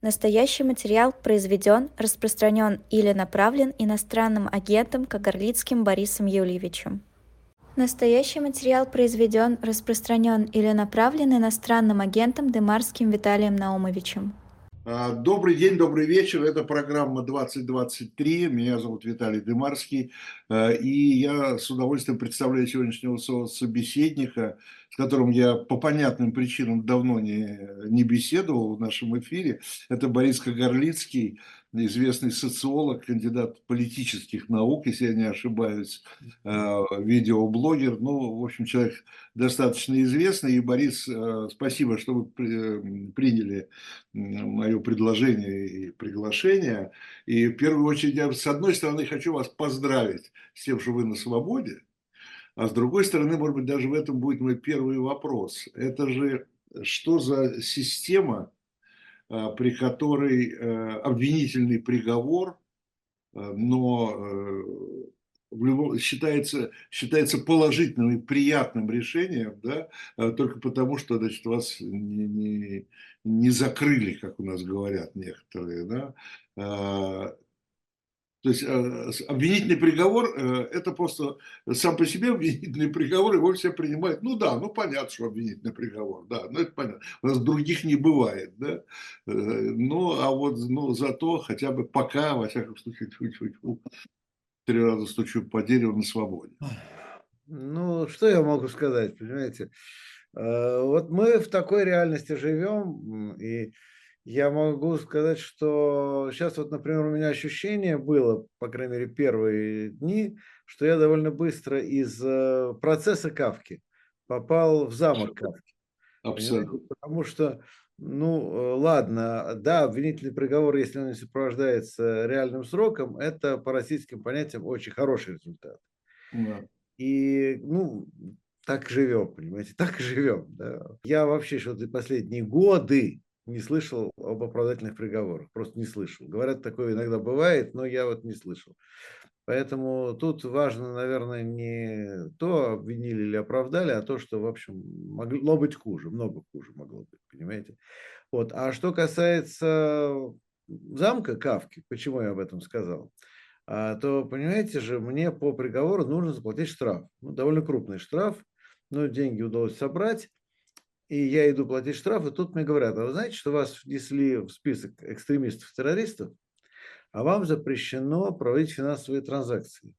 Настоящий материал произведен, распространен или направлен иностранным агентом Кагарлицким Борисом Юльевичем. Настоящий материал произведен, распространен или направлен иностранным агентом Демарским Виталием Наумовичем. А, добрый день, добрый вечер. Это программа 2023. Меня зовут Виталий Дымарский. А, и я с удовольствием представляю сегодняшнего собеседника, с которым я по понятным причинам давно не, не беседовал в нашем эфире. Это Борис Кагарлицкий, известный социолог, кандидат политических наук, если я не ошибаюсь, э, видеоблогер. Ну, в общем, человек достаточно известный. И, Борис, э, спасибо, что вы приняли мое предложение и приглашение. И в первую очередь я, с одной стороны, хочу вас поздравить с тем, что вы на свободе. А с другой стороны, может быть, даже в этом будет мой первый вопрос. Это же что за система, при которой э, обвинительный приговор, э, но в любом, считается, считается положительным и приятным решением, да, только потому, что значит, вас не, не, не закрыли, как у нас говорят некоторые. Да. То есть э, обвинительный приговор э, – это просто сам по себе обвинительный приговор, его все принимают. Ну да, ну понятно, что обвинительный приговор, да, ну это понятно. У нас других не бывает, да. Э, ну, а вот ну, зато хотя бы пока, во всяком случае, чуть-чуть, три раза стучу по дереву на свободе. Ну, что я могу сказать, понимаете? Вот мы в такой реальности живем, и я могу сказать, что сейчас вот, например, у меня ощущение было, по крайней мере, первые дни, что я довольно быстро из э, процесса Кавки попал в замок Кавки. Абсолютно. Потому что, ну, э, ладно, да, обвинительный приговор, если он не сопровождается реальным сроком, это по российским понятиям очень хороший результат. Да. И, ну, так живем, понимаете, так живем. Да. Я вообще что-то последние годы не слышал об оправдательных приговорах, просто не слышал. Говорят, такое иногда бывает, но я вот не слышал. Поэтому тут важно, наверное, не то, обвинили или оправдали, а то, что, в общем, могло быть хуже, много хуже могло быть, понимаете. Вот. А что касается замка Кавки, почему я об этом сказал, а, то, понимаете же, мне по приговору нужно заплатить штраф. Ну, довольно крупный штраф, но деньги удалось собрать и я иду платить штраф, и тут мне говорят, а вы знаете, что вас внесли в список экстремистов-террористов, а вам запрещено проводить финансовые транзакции.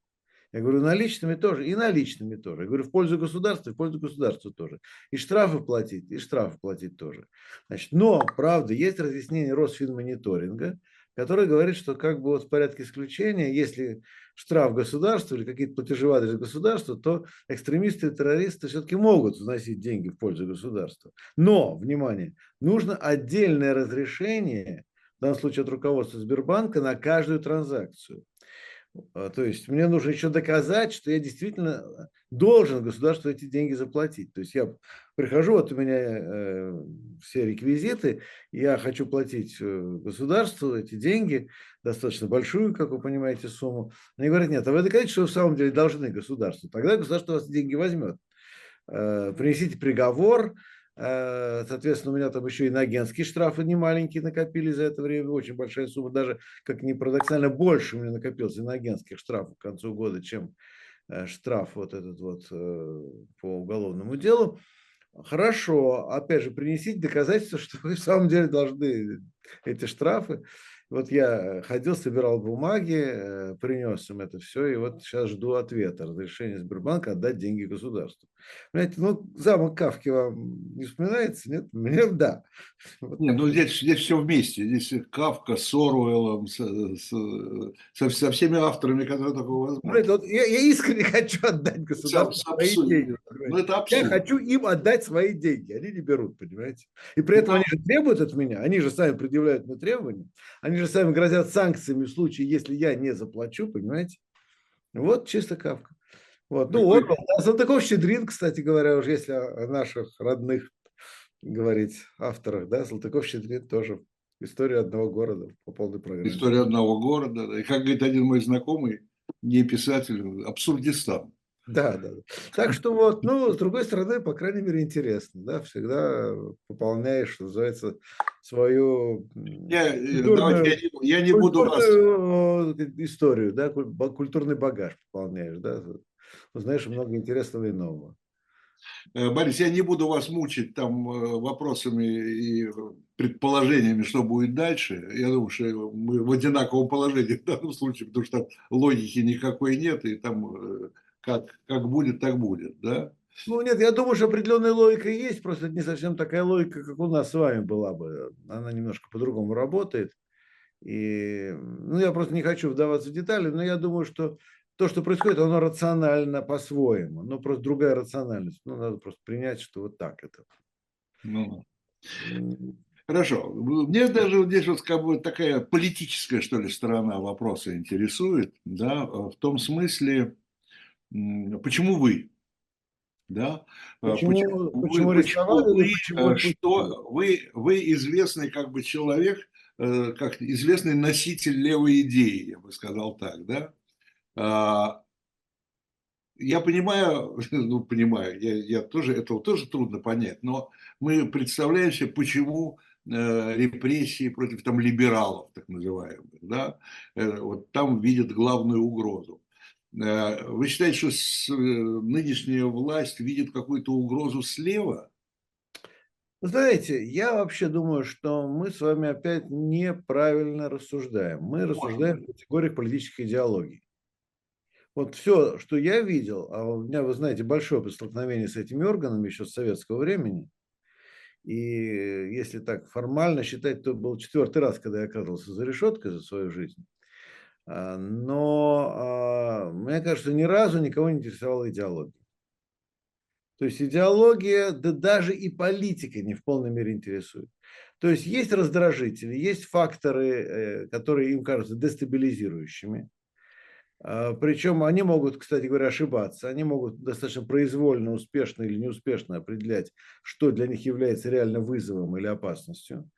Я говорю, наличными тоже, и наличными тоже. Я говорю, в пользу государства, в пользу государства тоже. И штрафы платить, и штрафы платить тоже. Значит, но, правда, есть разъяснение Росфинмониторинга, который говорит, что как бы вот в порядке исключения, если штраф государства или какие-то платежи в адрес государства, то экстремисты и террористы все-таки могут вносить деньги в пользу государства. Но, внимание, нужно отдельное разрешение, в данном случае от руководства Сбербанка, на каждую транзакцию. А, то есть мне нужно еще доказать, что я действительно должен государству эти деньги заплатить. То есть я прихожу, вот у меня э, все реквизиты, я хочу платить э, государству эти деньги, достаточно большую, как вы понимаете, сумму. Они говорят, нет, а вы докажите, что вы в самом деле должны государству. Тогда государство у вас деньги возьмет. Э, принесите приговор, соответственно, у меня там еще и на агентские штрафы не маленькие накопили за это время, очень большая сумма, даже, как ни парадоксально, больше у меня накопился на агентских штрафах к концу года, чем э, штраф вот этот вот э, по уголовному делу. Хорошо, опять же, принесите доказательства, что вы в самом деле должны эти штрафы. Вот я ходил, собирал бумаги, э, принес им это все, и вот сейчас жду ответа, разрешения Сбербанка отдать деньги государству. Понимаете, ну, замок Кавки вам не вспоминается, нет? Мне да. Нет, ну здесь, здесь все вместе. Здесь Кавка с Оруэллом, с, с, со, со всеми авторами, которые такого возможно. Вот я, я искренне хочу отдать государству свои деньги. Ну, это абсурд. Я хочу им отдать свои деньги, они не берут, понимаете? И при этом ну, они же требуют от меня, они же сами предъявляют мне требования, они же сами грозят санкциями в случае, если я не заплачу, понимаете? Вот чисто Кавка. Вот. Ну, Орвал, да, Салтыков-Щедрин, кстати говоря, уже если о наших родных говорить авторах, да, Салтыков-Щедрин тоже история одного города по полной программе. История одного города. И как говорит один мой знакомый, не писатель, абсурдистан. Да, да. Так что вот, ну, с другой стороны, по крайней мере, интересно, да, всегда пополняешь, что называется, свою я, культурную, я не, я не буду вас... историю, да, культурный багаж пополняешь, да, узнаешь много интересного и нового. Э, Борис, я не буду вас мучить там э, вопросами и предположениями, что будет дальше. Я думаю, что мы в одинаковом положении в данном случае, потому что там логики никакой нет, и там э, как, как будет, так будет, да? Ну нет, я думаю, что определенная логика есть, просто это не совсем такая логика, как у нас с вами была бы. Она немножко по-другому работает. И, ну, я просто не хочу вдаваться в детали, но я думаю, что то, что происходит, оно рационально по-своему. Но просто другая рациональность. Ну, надо просто принять, что вот так это. Ну, хорошо. Мне даже здесь вот как бы такая политическая, что ли, сторона вопроса интересует. Да, в том смысле, почему вы? Да? Почему, почему, почему вы, почему вы, почему что вы, вы известный как бы человек, э, как известный носитель левой идеи, я бы сказал так, да? А, я понимаю, ну понимаю, я, я тоже, этого тоже трудно понять, но мы представляем себе, почему э, репрессии против там либералов, так называемых, да, э, вот там видят главную угрозу. Э, вы считаете, что нынешняя власть видит какую-то угрозу слева? знаете, я вообще думаю, что мы с вами опять неправильно рассуждаем. Мы рассуждаем в категориях политической идеологии. Вот все, что я видел, а у меня, вы знаете, большое опыт столкновения с этими органами еще с советского времени, и если так формально считать, то был четвертый раз, когда я оказывался за решеткой за свою жизнь. А, но а, мне кажется, ни разу никого не интересовала идеология. То есть идеология, да даже и политика не в полной мере интересует. То есть есть раздражители, есть факторы, э, которые им кажутся дестабилизирующими. А, Причем они могут, кстати говоря, ошибаться. Они могут достаточно произвольно, успешно или неуспешно определять, что для них является реально вызовом или опасностью.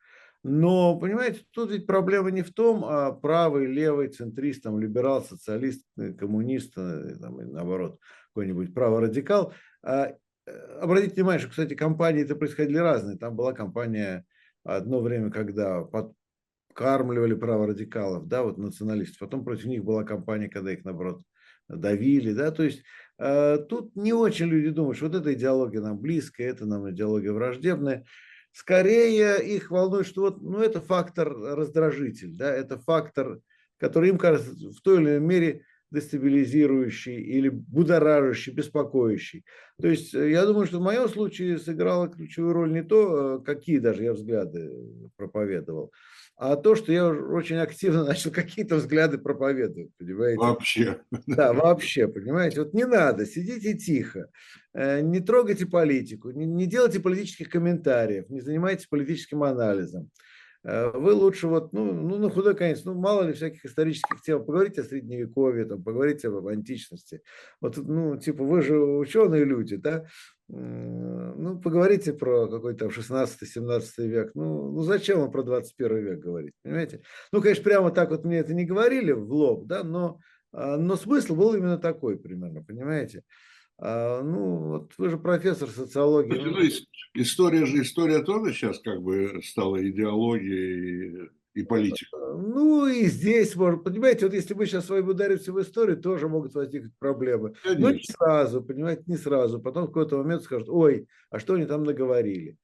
Но, понимаете, тут ведь проблема не в том, а правый, левый, центрист, там, либерал, социалист, э, коммунист, э, там, наоборот, какой-нибудь праворадикал. А, э, обратите внимание, что, кстати, компании это происходили разные. Там была компания одно время, когда кормливали праворадикалов, да, вот националистов. Потом против них была кампания, когда их, наоборот, давили, да, то есть э, тут не очень люди думают, что вот эта идеология нам близкая, это нам идеология враждебная. Скорее их волнует, что вот, ну, это фактор раздражитель, да, это фактор, который им кажется в той или иной мере дестабилизирующий или будоражащий, беспокоящий. То есть э, я думаю, что в моем случае сыграло ключевую роль не то, э, какие даже я взгляды проповедовал, а то, что я очень активно начал какие-то взгляды проповедовать, понимаете? Вообще. Да, вообще, понимаете? Вот не надо, сидите тихо, э, не трогайте политику, не делайте политических комментариев, не занимайтесь политическим анализом. Э, вы лучше вот, ну, ну, на худой конец, ну, мало ли всяких исторических тем, поговорите о средневековье, там, поговорите об античности. Вот, ну, типа, вы же ученые люди, да, ну, поговорите про какой-то 16-17 век. Ну, ну, зачем вам про 21 век говорить, понимаете? Ну, конечно, прямо так вот мне это не говорили в лоб, да, но, а, но смысл был именно такой примерно, понимаете? А, ну, вот вы же профессор социологии. Ну, история же, история тоже сейчас как бы стала идеологией и политика. Ну и здесь, может, понимаете, вот если мы сейчас с вами ударимся в историю, тоже могут возникнуть проблемы. Конечно. Но не сразу, понимаете, не сразу. Потом в какой-то момент скажут, ой, а что они там наговорили?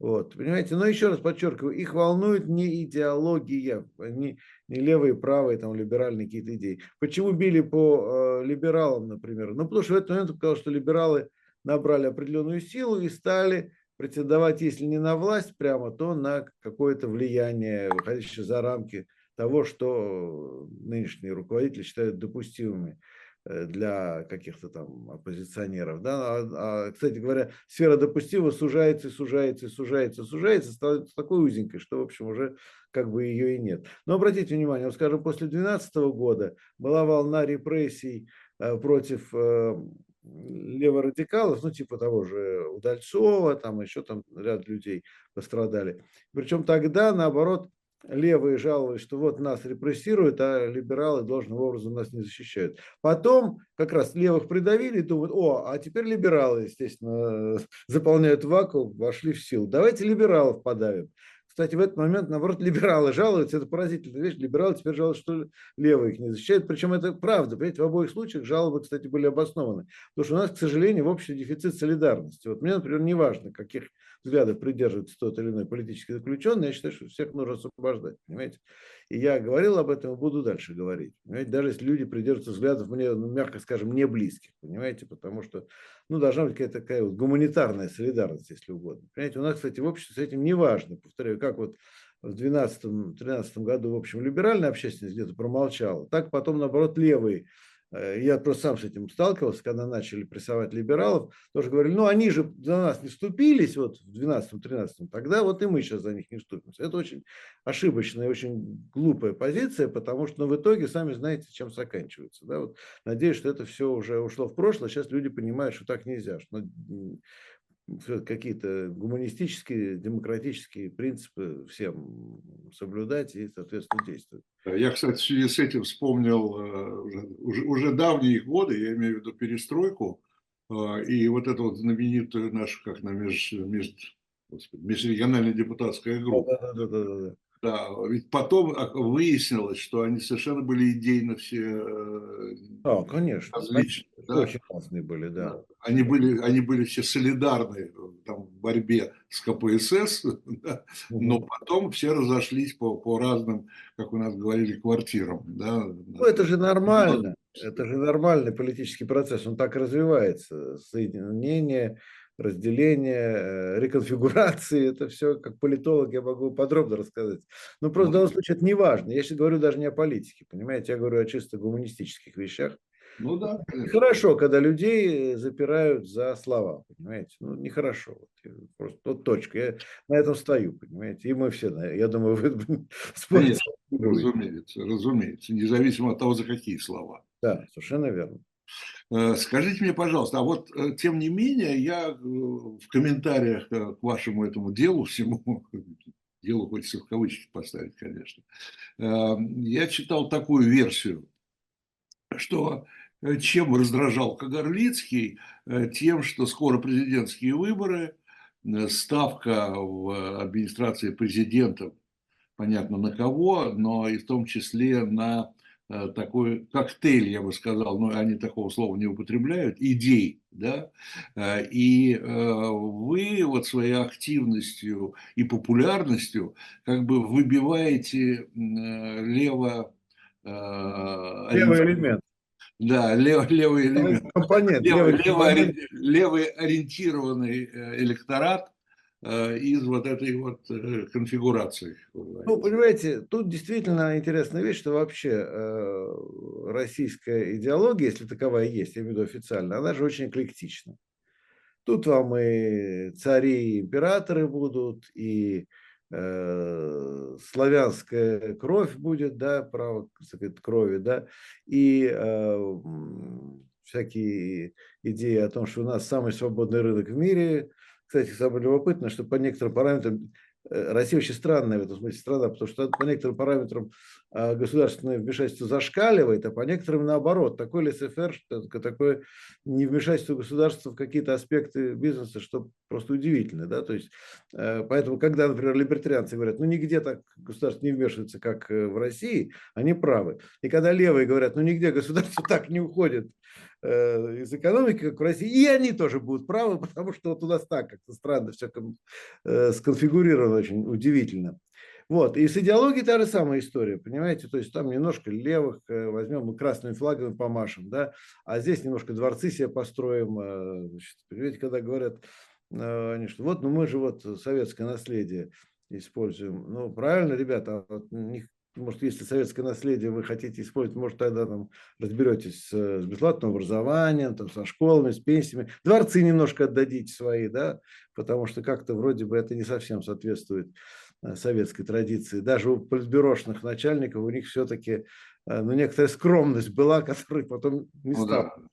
Вот, понимаете, но еще раз подчеркиваю, их волнует не идеология, не, не левые, правые, там, либеральные какие-то идеи. Почему били по э, либералам, например? Ну, потому что в этот момент показалось, что либералы набрали определенную силу и стали претендовать, если не на власть прямо, то на какое-то влияние, выходящее за рамки того, что нынешние руководители считают допустимыми. Э, для каких-то там оппозиционеров. Да? А, а, кстати говоря, сфера допустимого сужается, сужается, сужается, сужается, становится такой узенькой, что, в общем, уже как бы ее и нет. Но обратите внимание, вот, скажем, после 2012 года была волна репрессий э, против э, леворадикалов, ну, типа того же Удальцова, там еще там ряд людей пострадали. Причем тогда, наоборот, левые жаловались, что вот нас репрессируют, а либералы должным образом нас не защищают. Потом как раз левых придавили и думают, о, а теперь либералы, естественно, заполняют вакуум, вошли в силу. Давайте либералов подавим. Кстати, в этот момент, наоборот, либералы жалуются, это поразительная вещь, либералы теперь жалуются, что левые их не защищают, причем это правда, понимаете, в обоих случаях жалобы, кстати, были обоснованы, потому что у нас, к сожалению, в общем дефицит солидарности. Вот мне, например, не важно, каких взглядов придерживается тот или иной политический заключенный, я считаю, что всех нужно освобождать, понимаете. И я говорил об этом и буду дальше говорить. Понимаете? Даже если люди придерживаются взглядов мне, ну, мягко скажем, не близких, понимаете, потому что ну, должна быть какая-то такая вот гуманитарная солидарность, если угодно. Понимаете, у нас, кстати, в обществе с этим не важно, повторяю, как вот в 2012-2013 году, в общем, либеральная общественность где-то промолчала, так потом, наоборот, левые я просто сам с этим сталкивался, когда начали прессовать либералов, тоже говорили, ну они же за нас не вступились вот в 12-13, тогда вот и мы сейчас за них не вступимся. Это очень ошибочная, очень глупая позиция, потому что ну, в итоге сами знаете, чем заканчивается. Да? Вот, надеюсь, что это все уже ушло в прошлое, сейчас люди понимают, что так нельзя, что какие-то гуманистические, демократические принципы всем соблюдать и, соответственно, действовать. Я, кстати, в связи с этим вспомнил э, уже, уже давние годы, я имею в виду перестройку, э, и вот эту вот знаменитую нашу, как на меж, меж, господи, межрегиональная депутатская группа. Да, да, да, да, да. Да, ведь потом выяснилось, что они совершенно были идейно все э, а, конечно. различные. Да. Очень классные были, да. Они, были, они были все солидарны там, в борьбе с КПСС, да, но потом все разошлись по, по разным, как у нас говорили, квартирам. Да. Ну, это же нормально. Это же нормальный политический процесс, он так развивается. Соединение, разделение, э, реконфигурации, это все, как политолог, я могу подробно рассказать. Но просто в данном случае это не важно. Я сейчас говорю даже не о политике, понимаете, я говорю о чисто гуманистических вещах. Ну да. Нехорошо, когда людей запирают за слова, понимаете. Ну, нехорошо. Вот, просто вот точка. Я на этом стою, понимаете. И мы все, я думаю, вы спорите. Разумеется, разумеется. Независимо от того, за какие слова. Да, совершенно верно. Э, скажите мне, пожалуйста, а вот э, тем не менее, я э, в комментариях к вашему этому делу всему, делу хочется в кавычки поставить, конечно, я читал такую версию, что чем раздражал Кагарлицкий, тем, что скоро президентские выборы, ставка в администрации президента, понятно на кого, но и в том числе на такой коктейль, я бы сказал, но они такого слова не употребляют, идей, да, э, и э, вы вот своей активностью и популярностью как бы выбиваете лево... Левый элемент. Да, лев, левый элемент. Компонент. Левый, левый, левый ориентированный электорат, Э, из вот этой вот э, конфигурации. Ну, понимаете, тут действительно интересная вещь, что вообще э, российская идеология, если таковая есть, я имею в виду официально, она же очень эклектична. Тут вам и цари, и императоры будут, и э, славянская кровь будет, да, право сказать, крови, да, и э, всякие идеи о том, что у нас самый свободный рынок в мире, кстати, самое любопытное, что по некоторым параметрам э, Россия очень странная в этом смысле страна, потому что по некоторым параметрам а, государственное вмешательство зашкаливает, а по некоторым наоборот. Такой ЛСФР, такое невмешательство государства в какие-то аспекты бизнеса, что просто удивительно. Да? То есть, э, поэтому, когда, например, либертарианцы говорят, ну нигде так государство не вмешивается, как э, в России, они правы. И когда левые говорят, ну нигде государство так не уходит Э, из экономики, как в России, и они тоже будут правы, потому что вот у нас так как-то странно все э, сконфигурировано очень удивительно. Вот. И с идеологией та же самая история, понимаете? То есть там немножко левых э, возьмем, мы красными флагами помашем, да, а здесь немножко дворцы себе построим. Значит, понимаете, когда говорят, они что, вот, ну мы же вот советское наследие используем. Ну, правильно, ребята, а вот может, если советское наследие вы хотите использовать, может, тогда там разберетесь с, с бесплатным образованием, там, со школами, с пенсиями. Дворцы немножко отдадите свои, да, потому что как-то вроде бы это не совсем соответствует э, советской традиции. Даже у политбюрошных начальников у них все-таки э, ну, некоторая скромность была, которой потом не стало. Ну, да.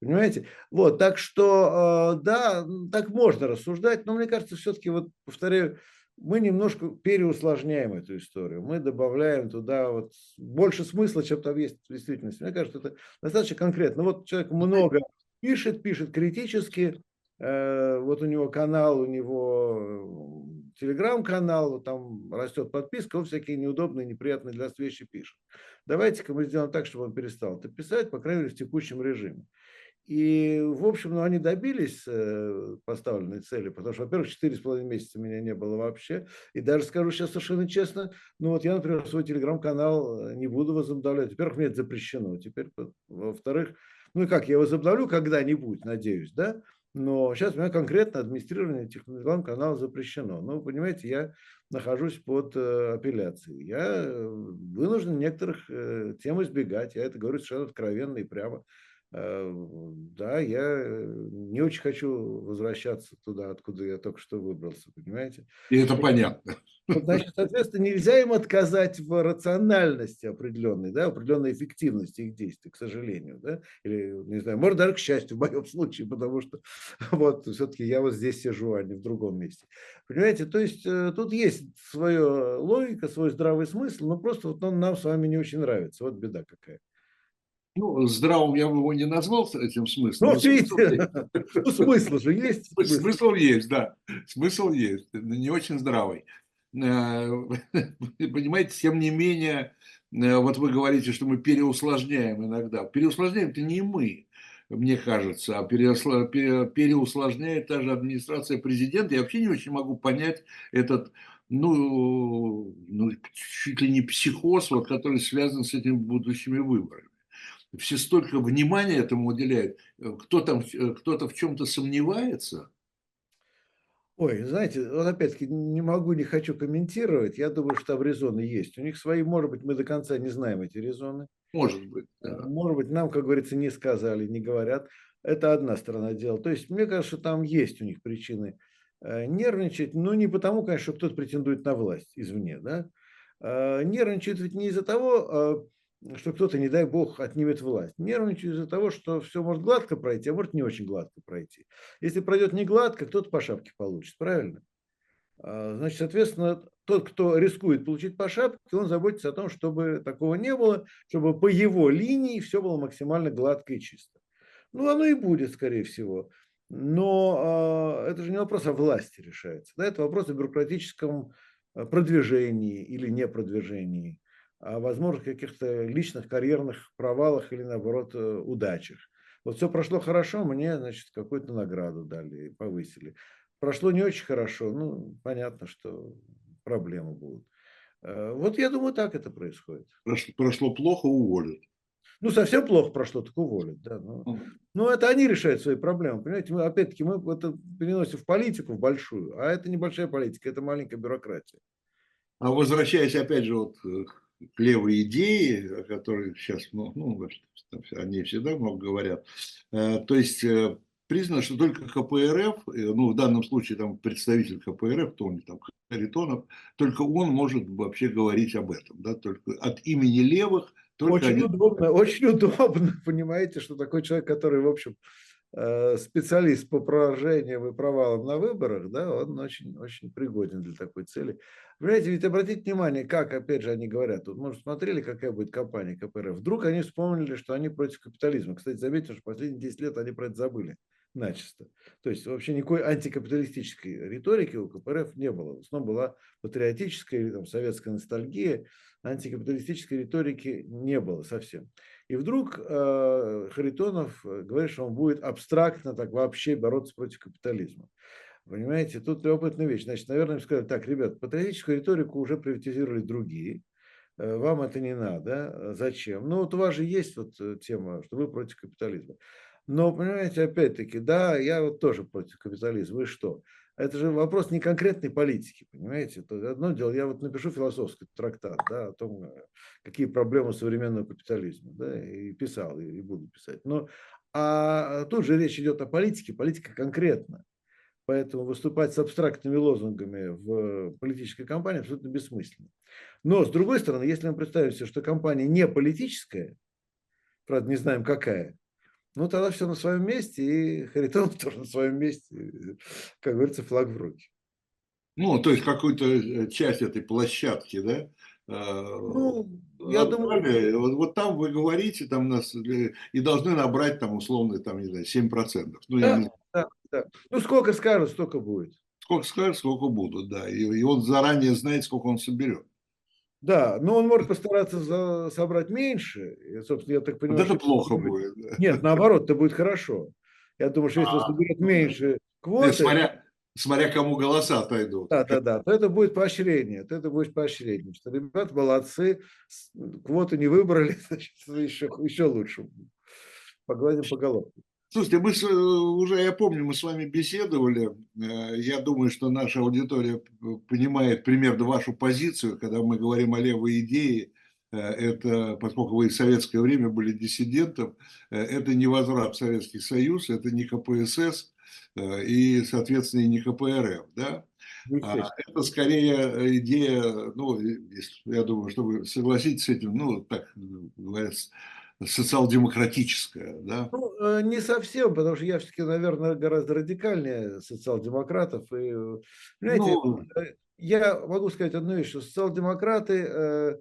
Понимаете? Вот, так что, э, да, так можно рассуждать, но мне кажется, все-таки, вот повторяю, мы немножко переусложняем эту историю. Мы добавляем туда вот больше смысла, чем там есть в действительности. Мне кажется, это достаточно конкретно. Вот человек много пишет, пишет критически. Э, вот у него канал, у него э, телеграм-канал, там растет подписка, он всякие неудобные, неприятные для нас вещи пишет. Давайте-ка мы сделаем так, чтобы он перестал это писать, по крайней мере, в текущем режиме. И, в общем, ну, они добились э, поставленной цели, потому что, во-первых, четыре с половиной месяца меня не было вообще. И даже скажу сейчас совершенно честно, ну вот я, например, свой телеграм-канал не буду возобновлять. Во-первых, мне это запрещено. Теперь, во-вторых, ну и как, я возобновлю когда-нибудь, надеюсь, да? Но сейчас у меня конкретно администрирование телеграм-канала запрещено. Ну, понимаете, я нахожусь под э, апелляцией. Я э, вынужден некоторых э, тем избегать. Я это говорю совершенно откровенно и прямо. Э, да, я э, не очень хочу возвращаться туда, откуда я только что выбрался, понимаете? И это понятно. Значит, соответственно, нельзя им отказать в рациональности определенной, да, определенной эффективности их действий, к сожалению, да, или, не знаю, может, даже к счастью в моем случае, потому что вот все-таки я вот здесь сижу, а не в другом месте. Понимаете, то есть э, тут есть своя логика, свой здравый смысл, но просто вот он нам с вами не очень нравится, вот беда какая. Ну, здравым я бы его не назвал этим смыслом. Ну, видите, ну, смысл же есть. Смысл. есть, да. Смысл есть, не очень здравый. Э, понимаете, тем не менее, э, вот вы говорите, что мы переусложняем иногда. Переусложняем это не мы, мне кажется, а переусложняет та же администрация президента. Я вообще не очень могу понять этот ну, ну, чуть ли не психоз, вот, который связан с этими будущими выборами все столько внимания этому уделяют. Э, кто там, э, кто-то в чем-то сомневается. Ой, знаете, вот опять-таки не могу, не хочу комментировать. Я думаю, что там резоны есть. У них свои, может быть, мы до конца не знаем эти резоны. Может быть. Да. Может быть, нам, как говорится, не сказали, не говорят. Это одна сторона дела. То есть, мне кажется, что там есть у них причины э, нервничать, но не потому, конечно, что кто-то претендует на власть извне, да. Нервничают ведь не из-за того, что кто-то, не дай бог, отнимет власть. Нервничаю из-за того, что все может гладко пройти, а может не очень гладко пройти. Если пройдет не гладко, кто-то по шапке получит, правильно? А, значит, соответственно, тот, кто рискует получить по шапке, он заботится о том, чтобы такого не было, чтобы по его линии все было максимально гладко и чисто. Ну, оно и будет, скорее всего. Но э, это же не вопрос о власти решается. Да? Это вопрос о бюрократическом а, продвижении или не продвижении о возможных каких-то личных карьерных провалах или, наоборот, э, удачах. Вот все прошло хорошо, мне, значит, какую-то награду дали, повысили. Прошло не очень хорошо, ну, понятно, что проблемы будут. Э, вот я думаю, так это происходит. Прошло, прошло плохо, уволят. Ну, совсем плохо прошло, так уволят. Да, ну, uh ну, это они решают свои проблемы. Понимаете, мы, опять-таки, мы это переносим в политику, в большую, а это небольшая политика, это маленькая бюрократия. А возвращаясь, опять же, вот к левые идеи, о которых сейчас ну, ну, они всегда много говорят. Э, то есть э, признано, что только КПРФ, э, ну в данном случае там представитель КПРФ, у них там, Харитонов, только он может вообще говорить об этом, да, только от имени левых. Только очень они... удобно, очень удобно, понимаете, что такой человек, который, в общем, специалист по поражениям и провалам на выборах, да, он очень, очень пригоден для такой цели. Понимаете, ведь обратите внимание, как, опять же, они говорят, тут, может, смотрели, какая будет кампания КПРФ. Вдруг они вспомнили, что они против капитализма. Кстати, заметьте, что последние 10 лет они про это забыли начисто. То есть вообще никакой антикапиталистической риторики у КПРФ не было. В основном была патриотическая или там, советская ностальгия, антикапиталистической риторики не было совсем. И вдруг э, Харитонов э, говорит, что он будет абстрактно так вообще бороться против капитализма. Понимаете, тут любопытная вещь. Значит, наверное, им сказали, так, ребят, патриотическую риторику уже приватизировали другие, э, вам это не надо, зачем? Ну, вот у вас же есть вот э, тема, что вы против капитализма. Но, понимаете, опять-таки, да, я вот тоже против капитализма. И что? Это же вопрос не конкретной политики, понимаете? Это одно дело, я вот напишу философский трактат да, о том, э, какие проблемы современного капитализма, да, и писал, и буду писать. Но а тут же речь идет о политике, политика конкретна. Поэтому выступать с абстрактными лозунгами в политической кампании абсолютно бессмысленно. Но, с другой стороны, если мы представим себе, что компания не политическая, правда, не знаем какая, ну, тогда все на своем месте, и Харитонов тоже на своем месте, как говорится, флаг в руки. Ну, то есть какую-то э, часть этой площадки, да? Ну, я думаю... Вот, вот там вы говорите, там нас и должны набрать там условно там, не знаю, 7%. Ну, да, не... да, да. ну сколько скажут, столько будет. Сколько скажут, сколько будут, да. И, и он заранее знает, сколько он соберет. Да, но он может постараться за, собрать меньше. И, собственно, я так понимаю, вот это плохо будет. Да. Нет, наоборот, это будет хорошо. Я думаю, что если а, соберет меньше квоты... Нет, смотря, смотря кому голоса отойдут. Да, да, да, то это будет поощрение, то это будет поощрение, что ребята молодцы, квоту не выбрали, значит, еще, еще лучше. Погладим по головке. Слушайте, мы уже, я помню, мы с вами беседовали. Э, я думаю, что наша аудитория понимает примерно вашу позицию, когда мы говорим о левой идее. Э, это, поскольку вы в советское время были диссидентом, э, это не возврат в Советский Союз, это не КПСС и, соответственно, и не КПРФ. Да? А это скорее идея, ну, я думаю, что вы согласитесь с этим, ну, так говорят, социал-демократическая, да? Ну, э, не совсем, потому что я все-таки, наверное, гораздо радикальнее социал-демократов. И, знаете, ну... Э, я могу сказать одну вещь, что социал-демократы э,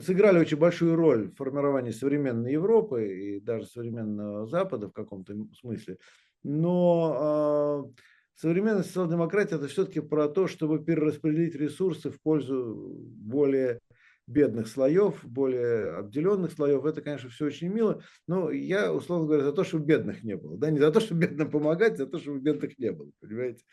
сыграли очень большую роль в формировании современной Европы и даже современного Запада в каком-то смысле. Но э, современная социал-демократия это все-таки про то, чтобы перераспределить ресурсы в пользу более бедных слоев, более обделенных слоев. Это, конечно, все очень мило, но я, условно говоря, за то, чтобы бедных не было. Да, не за то, чтобы бедным помогать, за то, чтобы бедных не было, понимаете.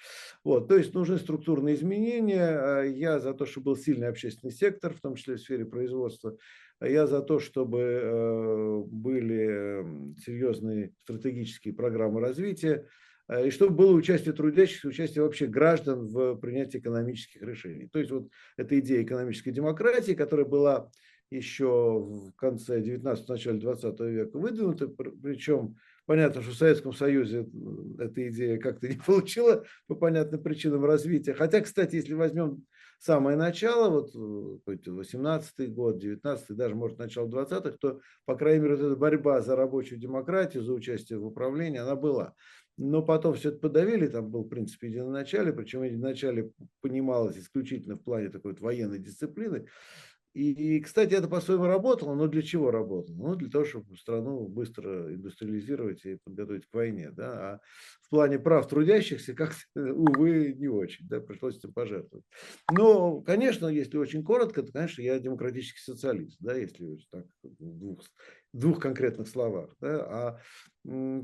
Вот, то есть нужны структурные изменения. А я за то, чтобы был сильный общественный сектор, в том числе в сфере производства. Я за то, чтобы э, были серьезные стратегические программы развития и чтобы было участие трудящихся, участие вообще граждан в принятии экономических решений. То есть вот эта идея экономической демократии, которая была еще в конце 19 начале 20 века выдвинута, причем понятно, что в Советском Союзе эта идея как-то не получила по понятным причинам развития. Хотя, кстати, если возьмем самое начало, вот 18 э, год, 19 даже, может, начало 20-х, то, по крайней мере, вот эта борьба за рабочую демократию, за участие в управлении, она была но потом все это подавили, там был принцип единоначалия, причем единоначалие понималось исключительно в плане такой вот военной дисциплины. И, кстати, это по-своему работало, но для чего работало? Ну, для того, чтобы страну быстро индустриализировать и подготовить к войне. Да? А в плане прав трудящихся, как увы, не очень. Да? Пришлось этим пожертвовать. Но, конечно, если очень коротко, то, конечно, я демократический социалист, да, если так в двух, в двух конкретных словах. Да? А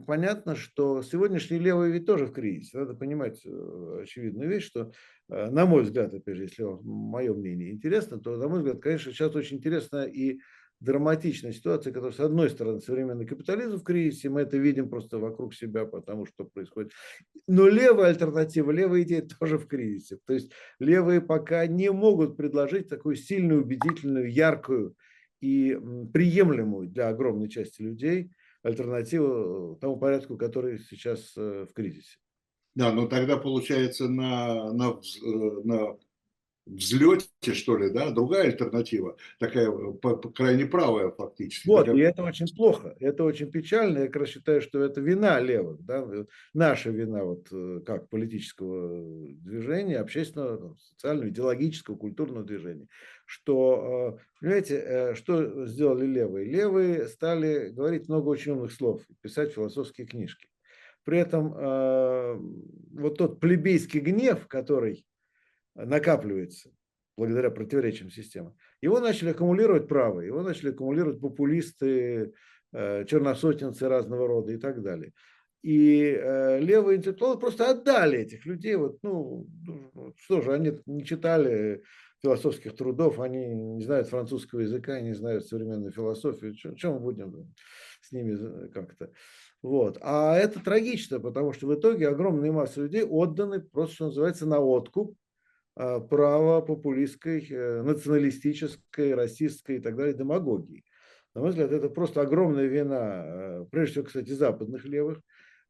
понятно, что сегодняшний левый ведь тоже в кризисе. Надо понимать э, очевидную вещь, что, э, на мой взгляд, опять же, если мое мнение интересно, то, на мой взгляд, конечно, сейчас очень интересна и драматичная ситуация, которая, с одной стороны, современный капитализм в кризисе, мы это видим просто вокруг себя, потому что происходит. Но левая альтернатива, левая идея тоже в кризисе. То есть левые пока не могут предложить такую сильную, убедительную, яркую и приемлемую для огромной части людей альтернативу тому порядку, который сейчас э, в кризисе. Да, но тогда получается на, на, э, на взлете, что ли, да, другая альтернатива, такая по, по крайне правая фактически. Вот, такая... и это очень плохо, это очень печально. Я как раз считаю, что это вина левых, да, наша вина вот э, как политического движения, общественного, социального, идеологического, культурного движения, что, э, понимаете, э, что сделали левые? Левые стали говорить много очень умных слов, писать философские книжки. При этом вот тот плебейский гнев, который накапливается благодаря противоречиям системы. Его начали аккумулировать правые, его начали аккумулировать популисты, э, черносотенцы разного рода и так далее. И э, левые интеллектуалы просто отдали этих людей. Вот, ну, ну, что же, они не читали философских трудов, они не знают французского языка, не знают современную философию. Чем мы будем с ними как-то? Вот. А это трагично, потому что в итоге огромные массы людей отданы просто, что называется, на откуп а, право популистской, э, националистической, расистской и так далее демагогии. На мой взгляд, это просто огромная вина, э, прежде всего, кстати, западных левых,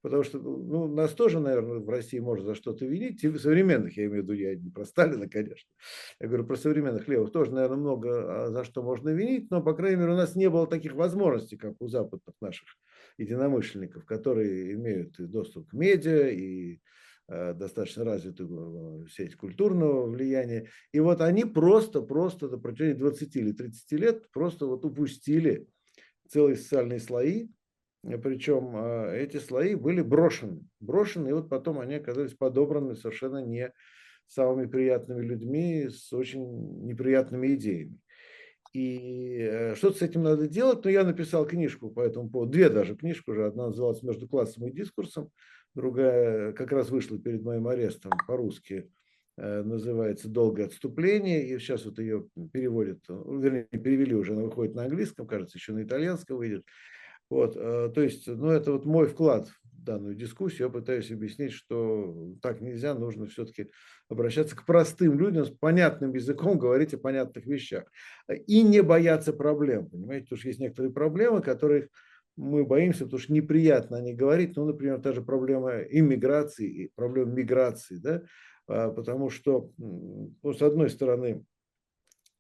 потому что ну, нас тоже, наверное, в России можно за что-то винить, современных, я имею в виду, я не про Сталина, конечно, я говорю про современных левых, тоже, наверное, много а, за что можно винить, но, по крайней мере, у нас не было таких возможностей, как у западных наших единомышленников, которые имеют доступ к медиа и достаточно развитую сеть культурного влияния. И вот они просто, просто на протяжении 20 или 30 лет просто вот упустили целые социальные слои, причем эти слои были брошены. Брошены, и вот потом они оказались подобраны совершенно не самыми приятными людьми с очень неприятными идеями. И э, что-то с этим надо делать. Но я написал книжку по этому поводу, две даже книжки уже. Одна называлась «Между классом и дискурсом», другая как раз вышла перед моим арестом по-русски, э, называется «Долгое отступление». И сейчас вот ее переводят, вернее, перевели уже, она выходит на английском, кажется, еще на итальянском выйдет. Вот, э, то есть, ну, это вот мой вклад в данную дискуссию. Я пытаюсь объяснить, что так нельзя, нужно все-таки обращаться к простым людям, с понятным языком говорить о понятных вещах. И не бояться проблем, понимаете, потому что есть некоторые проблемы, которых мы боимся, потому что неприятно о них говорить. Ну, например, та же проблема иммиграции, проблема миграции, да, а, потому что, ну, с одной стороны,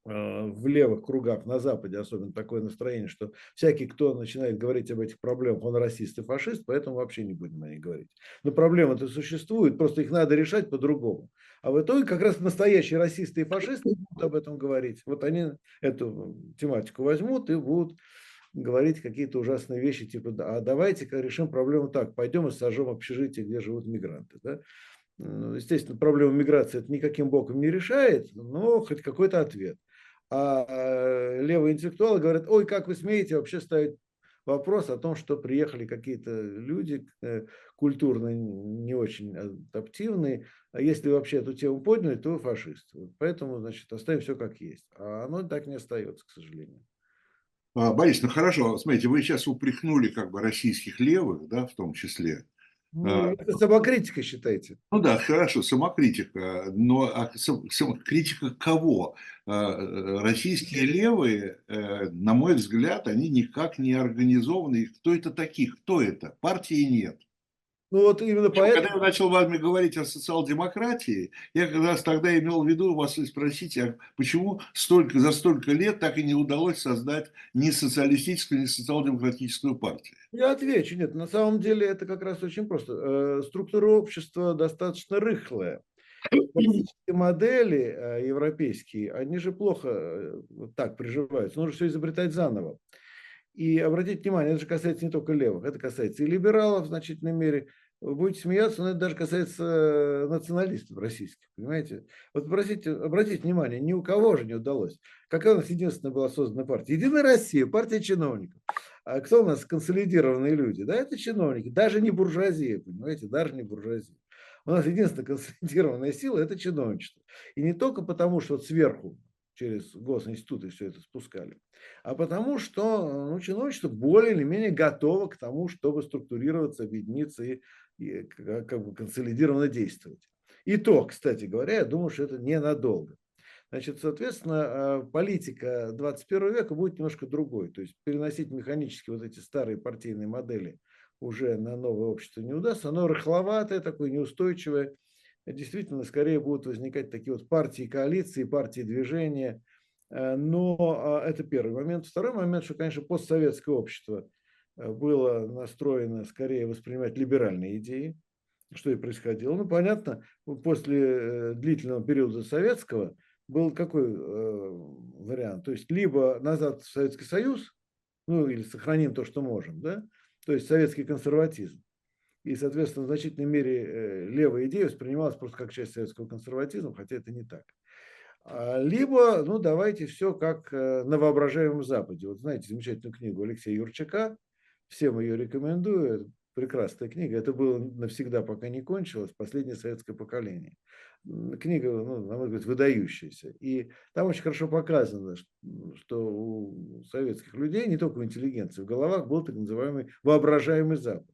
в левых кругах на Западе особенно такое настроение, что всякий, кто начинает говорить об этих проблемах, он расист и фашист, поэтому вообще не будем о них говорить. Но проблемы-то существуют, просто их надо решать по-другому. А в итоге как раз настоящие расисты и фашисты будут об этом говорить. Вот они эту тематику возьмут и будут говорить какие-то ужасные вещи, типа, а давайте-ка решим проблему так, пойдем и сожжем общежитие, где живут мигранты. Да? Ну, естественно, проблему миграции это никаким боком не решает, но хоть какой-то ответ. А э, левые интеллектуалы говорят, ой, как вы смеете вообще ставить вопрос о том, что приехали какие-то люди э, культурно не очень адаптивные, а если вообще эту тему подняли, то вы фашист. Поэтому, значит, оставим все как есть. А оно так не остается, к сожалению. А, Борис, ну хорошо, смотрите, вы сейчас упрекнули как бы российских левых, да, в том числе, это самокритика, считаете? Ну да, хорошо, самокритика. Но а самокритика кого? А, российские левые, э, на мой взгляд, они никак не организованы. Кто это таких? Кто это? Партии нет. Ну вот именно поэтому... Когда я начал вами говорить о социал-демократии, я как раз тогда имел в виду вас спросить, а почему столько, за столько лет так и не удалось создать ни социалистическую, ни социал-демократическую партию? Я отвечу, нет, на самом деле это как раз очень просто. Э, структура общества достаточно рыхлая. Политические модели э, европейские, они же плохо э, так приживаются. Нужно все изобретать заново. И обратите внимание, это же касается не только левых, это касается и либералов в значительной мере. Вы будете смеяться, но это даже касается националистов российских, понимаете? Вот обратите, обратите внимание, ни у кого же не удалось. Какая у нас единственная была создана партия? Единая Россия, партия чиновников. А кто у нас консолидированные люди? Да, это чиновники, даже не буржуазия, понимаете, даже не буржуазия. У нас единственная консолидированная сила – это чиновничество. И не только потому, что сверху через госинституты все это спускали, а потому что ну, чиновничество более или менее готово к тому, чтобы структурироваться, объединиться и как бы консолидированно действовать. И то, кстати говоря, я думаю, что это ненадолго. Значит, соответственно, а, политика 21 века будет немножко другой. То есть переносить механически вот эти старые партийные модели уже на новое общество не удастся. Оно рыхловатое, такое неустойчивое действительно скорее будут возникать такие вот партии, коалиции, партии движения. Э, но а, это первый момент. Второй момент, что, конечно, постсоветское общество э, было настроено скорее воспринимать либеральные идеи, что и происходило. Ну, понятно, после э, длительного периода советского был какой вариант? То есть либо назад в Советский Союз, ну или сохраним то, что можем, да, то есть советский консерватизм, и, соответственно, в значительной мере э, левая идея воспринималась просто как часть советского консерватизма, хотя это не так. А, либо, ну, давайте все как э, на воображаемом Западе. Вот знаете замечательную книгу Алексея Юрчака, всем ее рекомендую, прекрасная книга, это было навсегда, пока не кончилось, последнее советское поколение. Книга, ну, на мой взгляд, выдающаяся. И там очень хорошо показано, что у советских людей, не только у интеллигенции, в головах был так называемый воображаемый Запад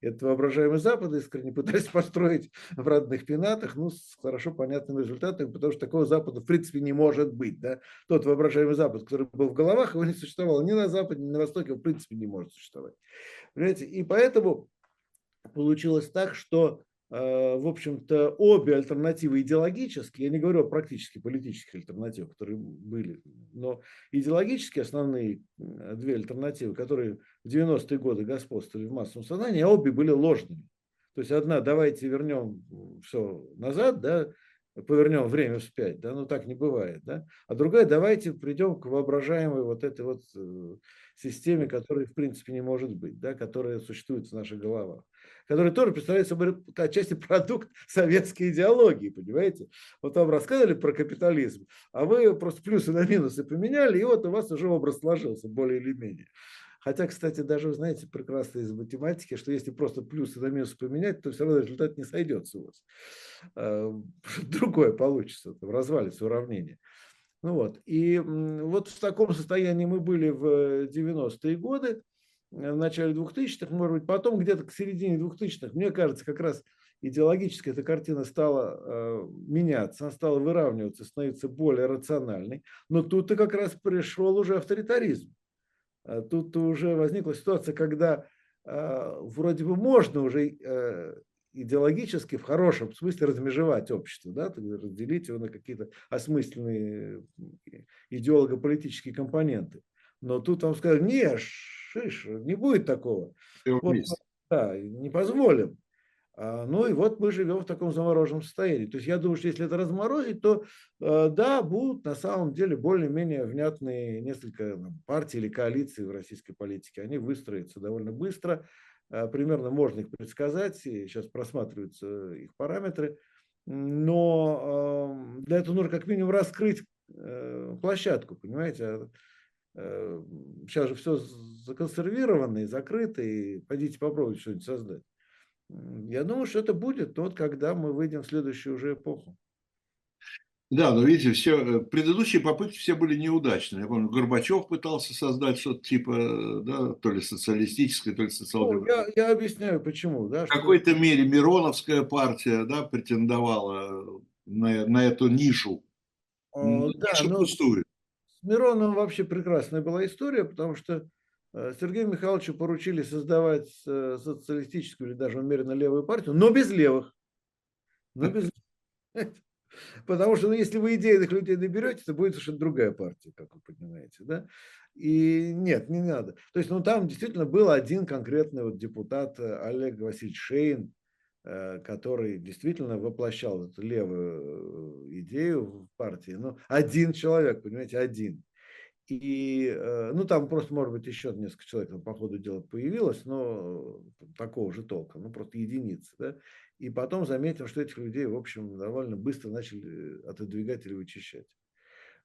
этот воображаемый Запад искренне пытались построить в родных пенатах, ну, с хорошо понятным результатом, потому что такого Запада в принципе не может быть. Да? Тот воображаемый Запад, который был в головах, его не существовало ни на Западе, ни на Востоке, в принципе не может существовать. Понимаете? И поэтому получилось так, что в общем-то, обе альтернативы идеологические, я не говорю о практически политических альтернативах, которые были, но идеологически основные две альтернативы, которые в 90-е годы господствовали в массовом сознании, обе были ложными. То есть одна, давайте вернем все назад, да, повернем время вспять, да, ну так не бывает, да, а другая, давайте придем к воображаемой вот этой вот э, системе, которой в принципе не может быть, да, которая существует в наших головах, которая тоже представляет собой отчасти продукт советской идеологии, понимаете? Вот вам рассказывали про капитализм, а вы просто плюсы на минусы поменяли, и вот у вас уже образ сложился более или менее. Хотя, кстати, даже вы знаете прекрасно из математики, что если просто плюсы на минусы поменять, то все равно результат не сойдется у вас. А, другое получится, там развалится уравнение. Ну вот. И вот в таком состоянии мы были в 90-е годы, в начале 2000-х, может быть, потом где-то к середине 2000-х, мне кажется, как раз идеологически эта картина стала э, меняться, она стала выравниваться, становиться более рациональной. Но тут-то как раз пришел уже авторитаризм. А тут уже возникла ситуация, когда э, вроде бы можно уже э, идеологически в хорошем смысле размежевать общество, да, разделить его на какие-то осмысленные идеолого-политические компоненты. Но тут вам сказали, не, шиш, не будет такого. Вот, да, не позволим. А, ну и вот мы живем в таком замороженном состоянии. То есть я думаю, что если это разморозить, то э, да, будут на самом деле более-менее внятные несколько партий или коалиций в российской политике. Они выстроятся довольно быстро. Э, примерно можно их предсказать, и сейчас просматриваются их параметры, но эм, для этого нужно как минимум раскрыть э, площадку, понимаете, сейчас э, же все законсервировано и закрыто, и пойдите попробуйте что-нибудь создать. Я думаю, что это будет тот, когда мы выйдем в следующую уже эпоху. Да, но видите, все, э, предыдущие попытки все были неудачные. Я помню, Горбачев пытался создать что-то типа, да, то ли социалистическое, то ли социал-демократическое. Ну, я, я объясняю, почему. Да, В какой-то мере Мироновская партия да, претендовала на, на эту нишу. О, да, но. С Мироновым вообще прекрасная была история, потому что э, Сергею Михайловичу поручили создавать э, социалистическую или даже умеренно левую партию, но без левых. Но без Потому что ну, если вы идейных людей наберете, то будет совершенно другая партия, как вы понимаете. Да? И нет, не надо. То есть, ну, там действительно был один конкретный вот депутат э, Олег Васильевич Шейн, который действительно воплощал эту левую э, идею в партии. Ну, один человек, понимаете, один. И, ну, там просто, может быть, еще несколько человек по ходу дела появилось, но такого же толка, ну, просто единицы, да. И потом заметил, что этих людей, в общем, довольно быстро начали отодвигать или вычищать.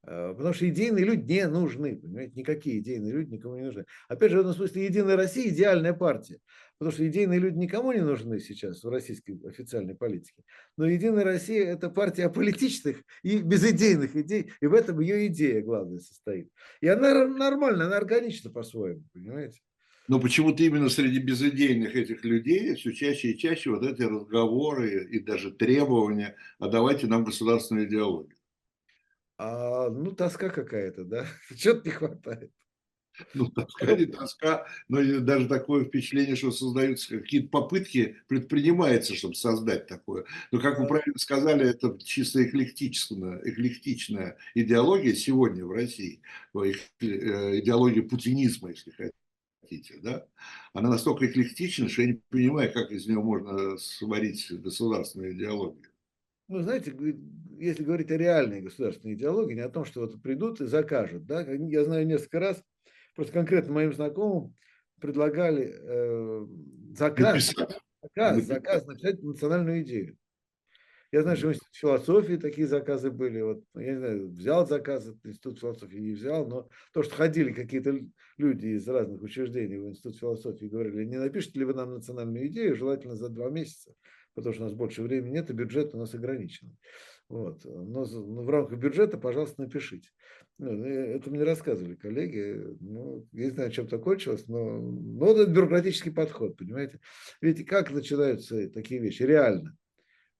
А, потому что идейные люди не нужны, понимаете, никакие идейные люди никому не нужны. Опять же, в этом смысле Единая Россия идеальная партия, потому что идейные люди никому не нужны сейчас в российской официальной политике. Но Единая Россия – это партия аполитичных и безидейных идей, и в этом ее идея главная состоит. И она нормальна, она органична по-своему, понимаете. Но почему-то именно среди безыдейных этих людей все чаще и чаще вот эти разговоры и даже требования, а давайте нам государственную идеологию. А, ну, тоска какая-то, да? Чего-то не хватает. Ну, тоска не тоска, но даже такое впечатление, что создаются какие-то попытки, предпринимается, чтобы создать такое. Но, как вы правильно сказали, это чисто эклектичная, эклектичная идеология сегодня в России, э, идеология путинизма, если хотите хотите, да, она настолько эклектична, что я не понимаю, как из нее можно сварить государственную идеологию. Ну, знаете, если говорить о реальной государственной идеологии, не о том, что вот придут и закажут, да, я знаю несколько раз, просто конкретно моим знакомым предлагали э, заказ, заказ, заказ написать национальную идею. Я знаю, что в Институте философии такие заказы были. Вот, я не знаю, взял заказ от Института философии, не взял, но то, что ходили какие-то люди из разных учреждений в Институт философии и говорили, не напишите ли вы нам национальную идею, желательно за два месяца, потому что у нас больше времени нет, и бюджет у нас ограничен. Вот. Но, но в рамках бюджета, пожалуйста, напишите. Ну, э, это мне рассказывали коллеги. Ну, я не знаю, чем это кончилось, но, но это бюрократический подход, понимаете. Ведь как начинаются такие вещи? Реально.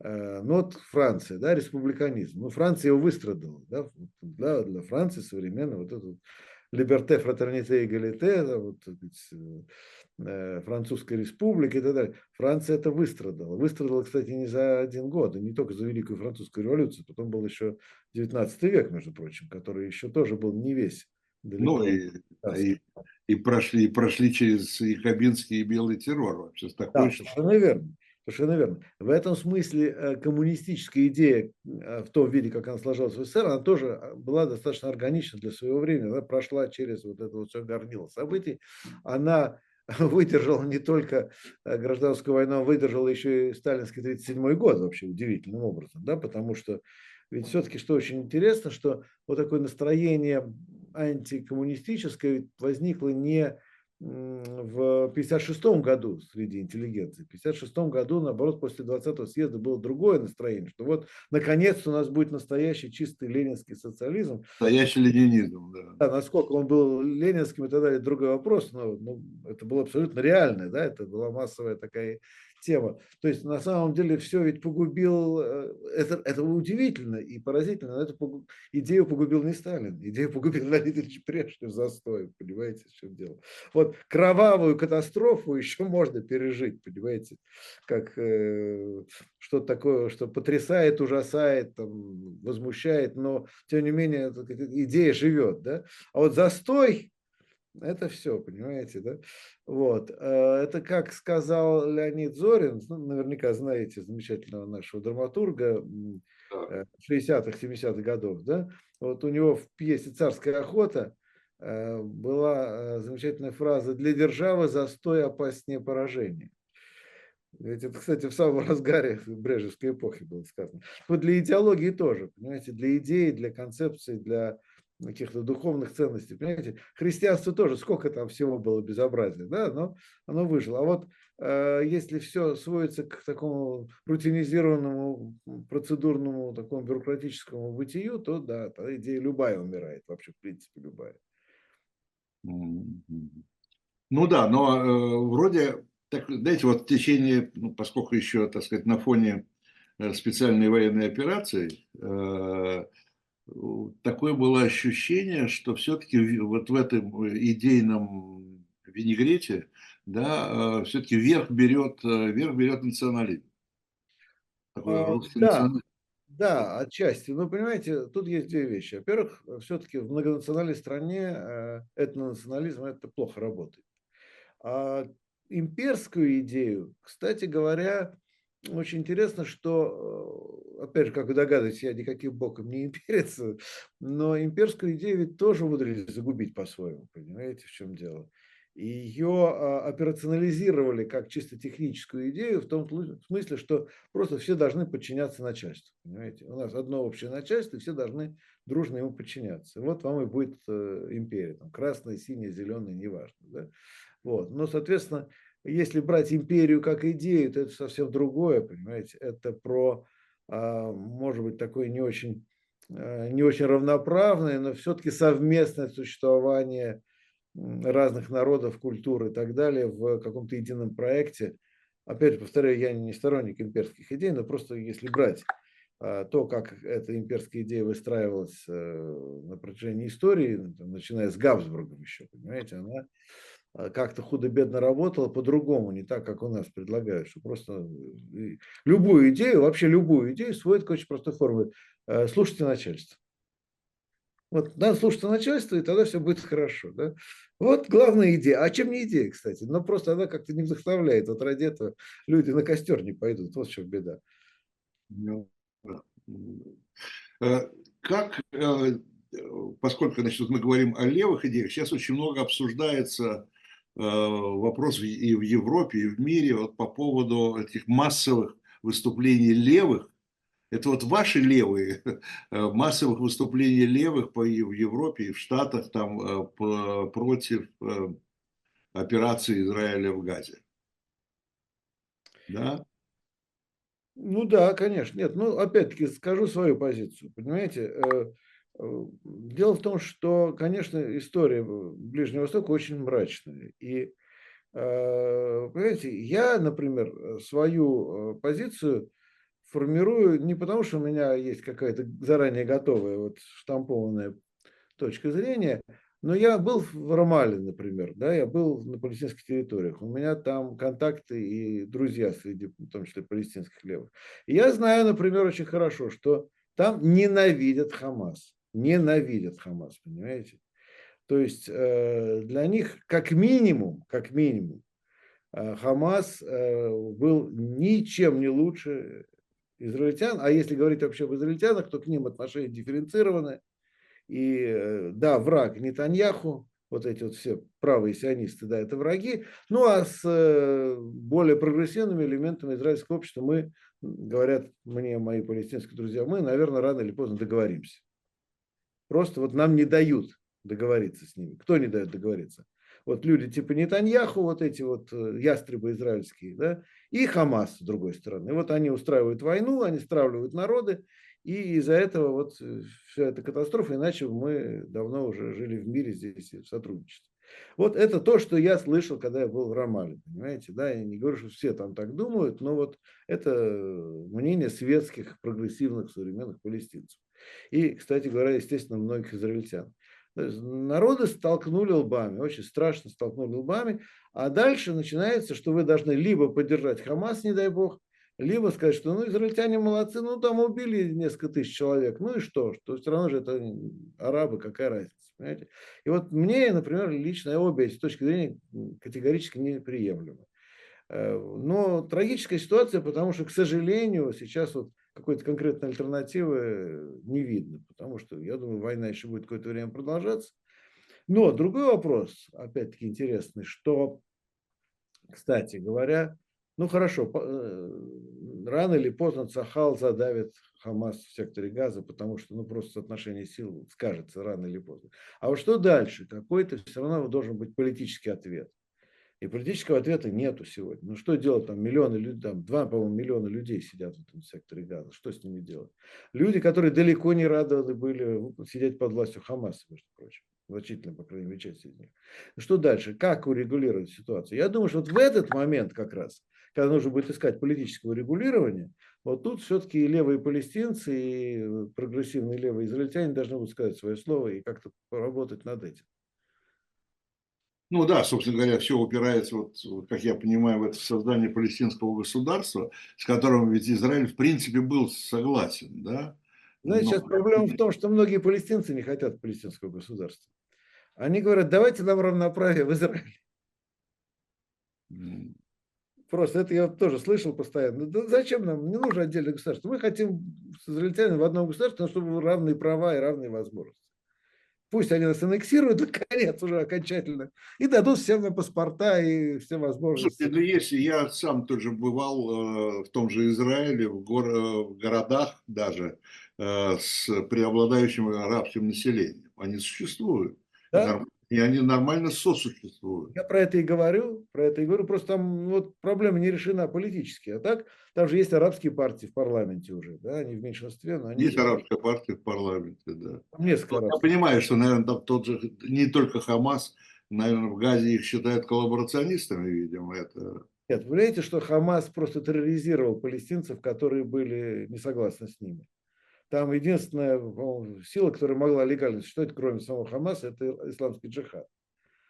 Э, ну вот Франция, да, республиканизм. Ну, Франция его выстрадала, да, для, для Франции современно вот этот либерте, фратерните и галите, да, вот, э, Французская республика и так далее. Франция это выстрадала. Выстрадала, кстати, не за один год, и не только за Великую Французскую революцию, потом был еще 19 век, между прочим, который еще тоже был не весь. Далеко. Ну и, и, и, прошли, и прошли через якобинский и белый террор вообще. Такой, да, совершенно верно. Совершенно верно. В этом смысле э, коммунистическая идея э, в том виде, как она сложилась в СССР, она тоже была достаточно органична для своего времени. Она прошла через вот это вот все горнило событий. Она выдержала не только гражданскую войну, выдержала еще и сталинский 1937 год вообще удивительным образом, да, потому что ведь все-таки, что очень интересно, что вот такое настроение антикоммунистическое возникло не в 1956 году среди интеллигенции. В 1956 году, наоборот, после 20-го съезда было другое настроение, что вот наконец-то у нас будет настоящий чистый ленинский социализм. Настоящий ленинизм, да. да. Насколько он был ленинским и так далее, другой вопрос, но, но это было абсолютно реально, да, это была массовая такая тема. То есть на самом деле все ведь погубил, э, это, это удивительно и поразительно, но эту погуб, идею погубил не Сталин, идею погубил Леонид Ильич Брежнев застой, понимаете, в чем дело. Вот кровавую катастрофу еще можно пережить, понимаете, как э, что-то такое, что потрясает, ужасает, там, возмущает, но тем не менее идея живет, да. А вот застой, это все, понимаете, да? Вот. Э, это, как сказал Леонид Зорин, ну, наверняка знаете замечательного нашего драматурга 60-х, 70-х годов, да? Вот у него в пьесе «Царская охота» э, была э, замечательная фраза «Для державы застой опаснее поражения». Ведь это, кстати, в самом разгаре Брежневской эпохи было сказано. Вот для идеологии тоже, понимаете, для идеи, для концепции, для каких-то духовных ценностей. Понимаете, христианство тоже, сколько там всего было безобразия, да, но оно выжило. А вот э, если все сводится к такому рутинизированному, процедурному, такому бюрократическому бытию, то да, та идея любая умирает, вообще в принципе любая. Ну да, но э, вроде, так, знаете, вот в течение, ну, поскольку еще, так сказать, на фоне э, специальной военной операции, э, такое было ощущение, что все-таки вот в этом идейном винегрете, да, э, все-таки верх берет, э, верх берет национализм. Такой а, да, национализм. да, отчасти. Но понимаете, тут есть две вещи. Во-первых, все-таки в многонациональной стране э, этнонационализм это плохо работает. А имперскую идею, кстати говоря, очень интересно, что, э, опять же, как вы догадываетесь, я никаким боком не имперец, но имперскую идею ведь тоже умудрились загубить по-своему, понимаете, в чем дело. И ее а, операционализировали как чисто техническую идею в том смысле, что просто все должны подчиняться начальству. Понимаете? У нас одно общее начальство, и все должны дружно ему подчиняться. Вот вам и будет э, империя. Там, красная, синяя, зеленая, неважно. Да? Вот. Но, соответственно, если брать империю как идею, то это совсем другое, понимаете. Это про, а, может быть, такое не очень, а, не очень равноправное, но все-таки совместное существование разных народов, культур и так далее в каком-то едином проекте. Опять же, повторяю, я не сторонник имперских идей, но просто если брать а, то, как эта имперская идея выстраивалась э, на протяжении истории, начиная с Габсбургом еще, понимаете, она как-то худо-бедно работала по-другому, не так, как у нас предлагают, что просто э, любую идею, вообще любую идею сводит к очень простой форме. Э, слушайте начальство. Вот надо слушать начальство, и тогда все будет хорошо. Да? Вот главная идея. А чем не идея, кстати? Но просто она как-то не вдохновляет. Вот ради этого люди на костер не пойдут. Вот в чем беда. Ну, э, как, поскольку значит, мы говорим о левых идеях, сейчас очень много обсуждается вопрос и в Европе, и в мире вот по поводу этих массовых выступлений левых. Это вот ваши левые, э, массовых выступлений левых по, и в Европе, и в Штатах там э, по, против операции Израиля в Газе. Да? Ну да, конечно. Нет, ну опять-таки скажу свою позицию. Понимаете, Э, дело в том, что, конечно, история Ближнего Востока очень мрачная. И, э, понимаете, я, например, свою э, позицию формирую не потому, что у меня есть какая-то заранее готовая вот штампованная точка зрения, но я был в Рамале, например, да, я был на палестинских территориях, у меня там контакты и друзья среди, в том числе, палестинских левых. И я знаю, например, очень хорошо, что там ненавидят Хамас ненавидят Хамас, понимаете? То есть э, для них как минимум, как минимум, э, Хамас э, был ничем не лучше израильтян, а если говорить вообще об израильтянах, то к ним отношения дифференцированы. И да, враг Нетаньяху, вот эти вот все правые сионисты, да, это враги. Ну а с более прогрессивными элементами израильского общества мы, говорят мне мои палестинские друзья, мы, наверное, рано или поздно договоримся. Просто вот нам не дают договориться с ними. Кто не дает договориться? Вот люди типа Нетаньяху, вот эти вот э, ястребы израильские, да, и Хамас с другой стороны. Вот они устраивают войну, они стравливают народы, и из-за этого вот э, вся эта катастрофа, иначе мы давно уже жили в мире здесь в сотрудничестве. Вот это то, что я слышал, когда я был в Рамале, понимаете, да, я не говорю, что все там так думают, но вот это мнение светских, прогрессивных, современных палестинцев. И, кстати говоря, естественно, многих израильтян. Народы столкнули лбами, очень страшно столкнули лбами, а дальше начинается, что вы должны либо поддержать Хамас, не дай бог, либо сказать, что ну, израильтяне молодцы, ну там убили несколько тысяч человек, ну и что, что все равно же это арабы, какая разница. Понимаете? И вот мне, например, лично обе эти точки зрения категорически неприемлемы. Э, но трагическая ситуация, потому что, к сожалению, сейчас вот какой-то конкретной альтернативы не видно, потому что, я думаю, война еще будет какое-то время продолжаться. Но другой вопрос, опять-таки интересный, что, кстати говоря, ну хорошо, э, рано или поздно Цахал задавит Хамас в секторе Газа, потому что ну, просто соотношение сил скажется рано или поздно. А вот что дальше? Какой-то все равно должен быть политический ответ. И политического ответа нету сегодня. Ну что делать там миллионы людей, там два, по-моему, миллиона людей сидят в этом секторе Газа. Что с ними делать? Люди, которые далеко не рады были сидеть под властью Хамаса, между прочим. Значительно, по крайней мере, часть из них. Что дальше? Как урегулировать ситуацию? Я думаю, что вот в этот момент как раз, когда нужно будет искать политического регулирования, вот тут все-таки и левые палестинцы, и прогрессивные левые израильтяне должны будут сказать свое слово и как-то поработать над этим. Ну да, собственно говоря, все упирается, вот, как я понимаю, в это создание палестинского государства, с которым ведь Израиль в принципе был согласен, да? Знаете, Но... сейчас проблема в том, что многие палестинцы не хотят палестинского государства. Они говорят, давайте нам равноправие в Израиле. Просто это я тоже слышал постоянно. Да зачем нам? Не нужно отдельное государство. Мы хотим с израильтянами в одном государстве, но чтобы равные права и равные возможности. Пусть они нас аннексируют, наконец, уже окончательно, и дадут всем на паспорта и все возможности. Слушайте, ну если я сам тоже бывал э, в том же Израиле, в, гор, э, в городах даже, э, с преобладающим арабским населением, они существуют. Да? И они нормально сосуществуют. Я про это и говорю, про это и говорю. Просто там вот проблема не решена политически. А так, там же есть арабские партии в парламенте уже, да, они в меньшинстве. Но они есть арабская партия в парламенте, да. несколько Я понимаю, что, наверное, там тот же, не только Хамас, наверное, в Газе их считают коллаборационистами, видимо, это... Нет, вы понимаете, что Хамас просто терроризировал палестинцев, которые были не согласны с ними. Там единственная сила, которая могла легально существовать, кроме самого Хамаса, это исламский джихад.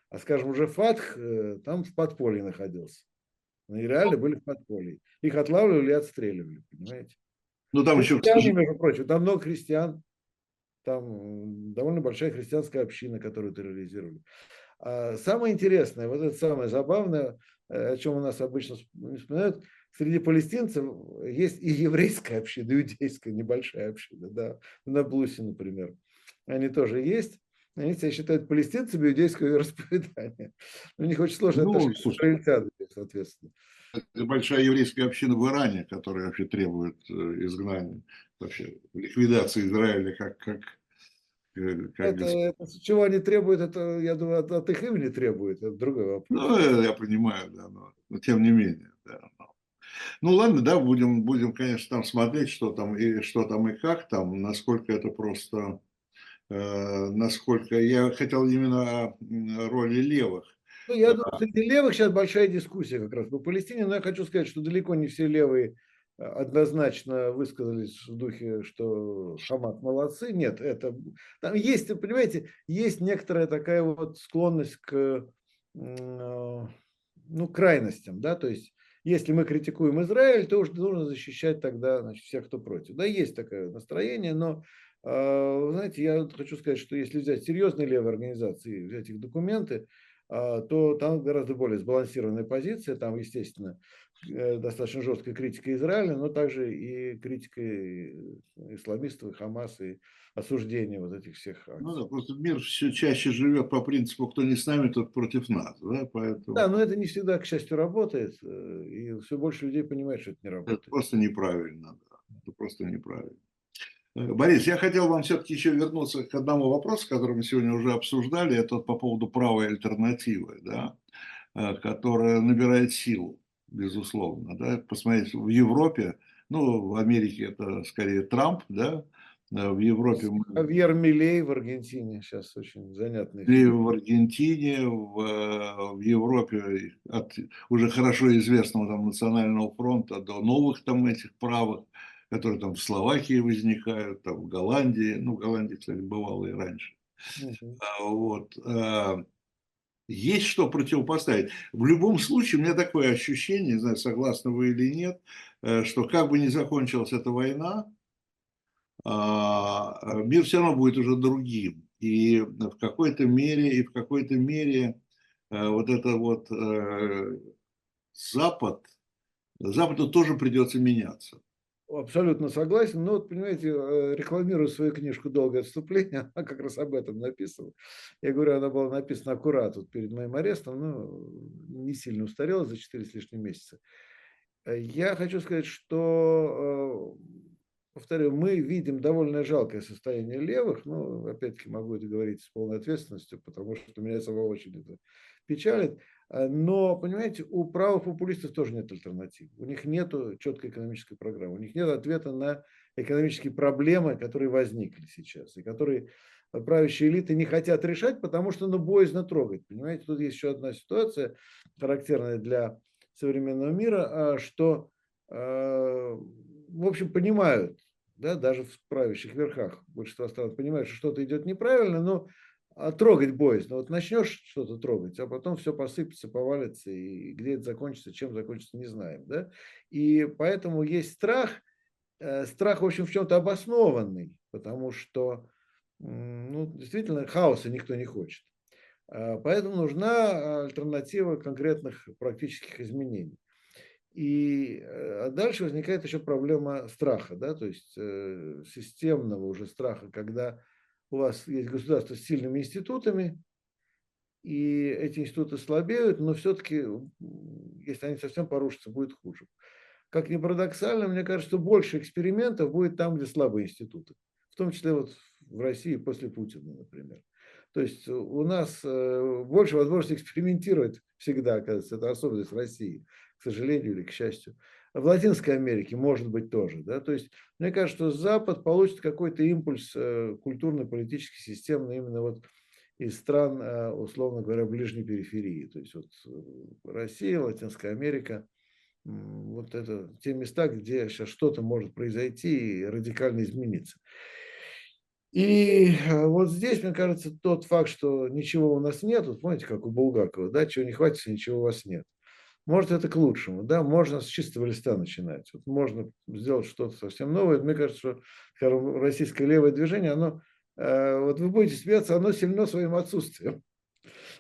А, скажем, уже Фатх э, там в подполье находился. Они реально были в подполье. Их отлавливали и отстреливали, понимаете? Ну там еще... Христиане, между прочим, там много христиан. Там довольно большая христианская община, которую терроризировали. А самое интересное, вот это самое забавное, э, о чем у нас обычно вспоминают, среди палестинцев есть и еврейская община, и иудейская небольшая община, да, на Блусе, например. Они тоже есть. Они себя считают палестинцами иудейского вероисповедания. У них очень сложно ну, с израильтянами, соответственно. Это большая еврейская община в Иране, которая вообще требует э, изгнания, вообще ликвидации Израиля как, как э, как это, это, чего они требуют, это, я думаю, от, от их имени требует, это другой вопрос. Ну, я понимаю, да, но, но тем не менее, да. Но. Ну ладно, да, будем, будем, конечно, там смотреть, что там и что там и как там, насколько это просто, э, насколько я хотел именно о роли левых. Ну, я думаю, среди левых сейчас большая дискуссия как раз по Палестине, но я хочу сказать, что далеко не все левые э, однозначно высказались в духе, что Хамас молодцы. Нет, это там есть, понимаете, есть некоторая такая вот склонность к э, ну, крайностям, да, то есть если мы критикуем Израиль, то уж нужно защищать тогда значит, всех, кто против. Да, есть такое настроение, но, э, знаете, я хочу сказать, что если взять серьезные левые организации, взять их документы, то там гораздо более сбалансированная позиция, там, естественно, э, достаточно жесткая критика Израиля, но также и критика исламистов, и Хамас, и осуждение вот этих всех акций. Ну да, просто мир все чаще живет по принципу, кто не с нами, тот против нас, да, поэтому... Да, но это не всегда, к счастью, работает, э, и все больше людей понимает, что это не работает. Это просто неправильно, да, это просто неправильно. Э, Борис, я хотел вам все-таки еще вернуться к одному вопросу, который мы сегодня уже обсуждали, это по поводу правой альтернативы, да, э, которая набирает силу, безусловно. Да. Посмотрите, в Европе, ну, в Америке это скорее Трамп, да, э, в Европе... Хавьер Милей в Аргентине сейчас очень занятный. И в Аргентине, в, в Европе от уже хорошо известного там Национального фронта до новых там этих правых которые там в Словакии возникают, там в Голландии, ну, в Голландии, кстати, бывало и раньше. Uh-huh. Вот. А, есть что противопоставить. В любом случае, у меня такое ощущение, не знаю, согласны вы или нет, э, что как бы ни закончилась эта война, а, мир все равно будет уже другим. И в какой-то мере, и в какой-то мере э, вот это вот э, Запад, Западу тоже придется меняться. Абсолютно согласен. Но вот, понимаете, э, рекламирую свою книжку «Долгое отступление», она как раз об этом написана. Я говорю, она была написана аккурат вот перед моим арестом, но не сильно устарела за 4 с лишним месяца. Я хочу сказать, что, э, повторю, мы видим довольно жалкое состояние левых, но, опять-таки, могу это говорить с полной ответственностью, потому что меня самого очень это печалит. Э, но, понимаете, у правых популистов тоже нет альтернатив. У них нет четкой экономической программы. У них нет ответа на экономические проблемы, которые возникли сейчас. И которые правящие элиты не хотят решать, потому что ну, боязно трогать. Понимаете, тут есть еще одна ситуация, характерная для современного мира, а, что, э, в общем, понимают, да, даже в правящих верхах большинство стран понимают, что что-то идет неправильно, но а трогать боязно. Вот начнешь что-то трогать, а потом все посыпется, повалится, и где это закончится, чем закончится, не знаем. Да? И поэтому есть страх, э, страх, в общем, в чем-то обоснованный, потому что ну, действительно хаоса никто не хочет. А, поэтому нужна альтернатива конкретных практических изменений. И э, а дальше возникает еще проблема страха, да, то есть э, системного уже страха, когда у вас есть государство с сильными институтами, и эти институты слабеют, но все-таки, если они совсем порушатся, будет хуже. Как ни парадоксально, мне кажется, что больше экспериментов будет там, где слабые институты. В том числе вот в России после Путина, например. То есть у нас э, больше возможности экспериментировать всегда, оказывается, это особенность России, к сожалению или к счастью в Латинской Америке, может быть, тоже. Да? То есть, мне кажется, что Запад получит какой-то импульс э, культурно-политический, системный именно вот из стран, э, условно говоря, ближней периферии. То есть, вот э, Россия, Латинская Америка, вот это те места, где сейчас что-то может произойти и радикально измениться. И вот здесь, мне кажется, тот факт, что ничего у нас нет, вот помните, как у Булгакова, да, чего не хватит, ничего у вас нет. Может, это к лучшему, да, можно с чистого листа начинать. Вот можно сделать что-то совсем новое. Мне кажется, что российское левое движение, оно, э, вот вы будете смеяться, оно сильно своим отсутствием.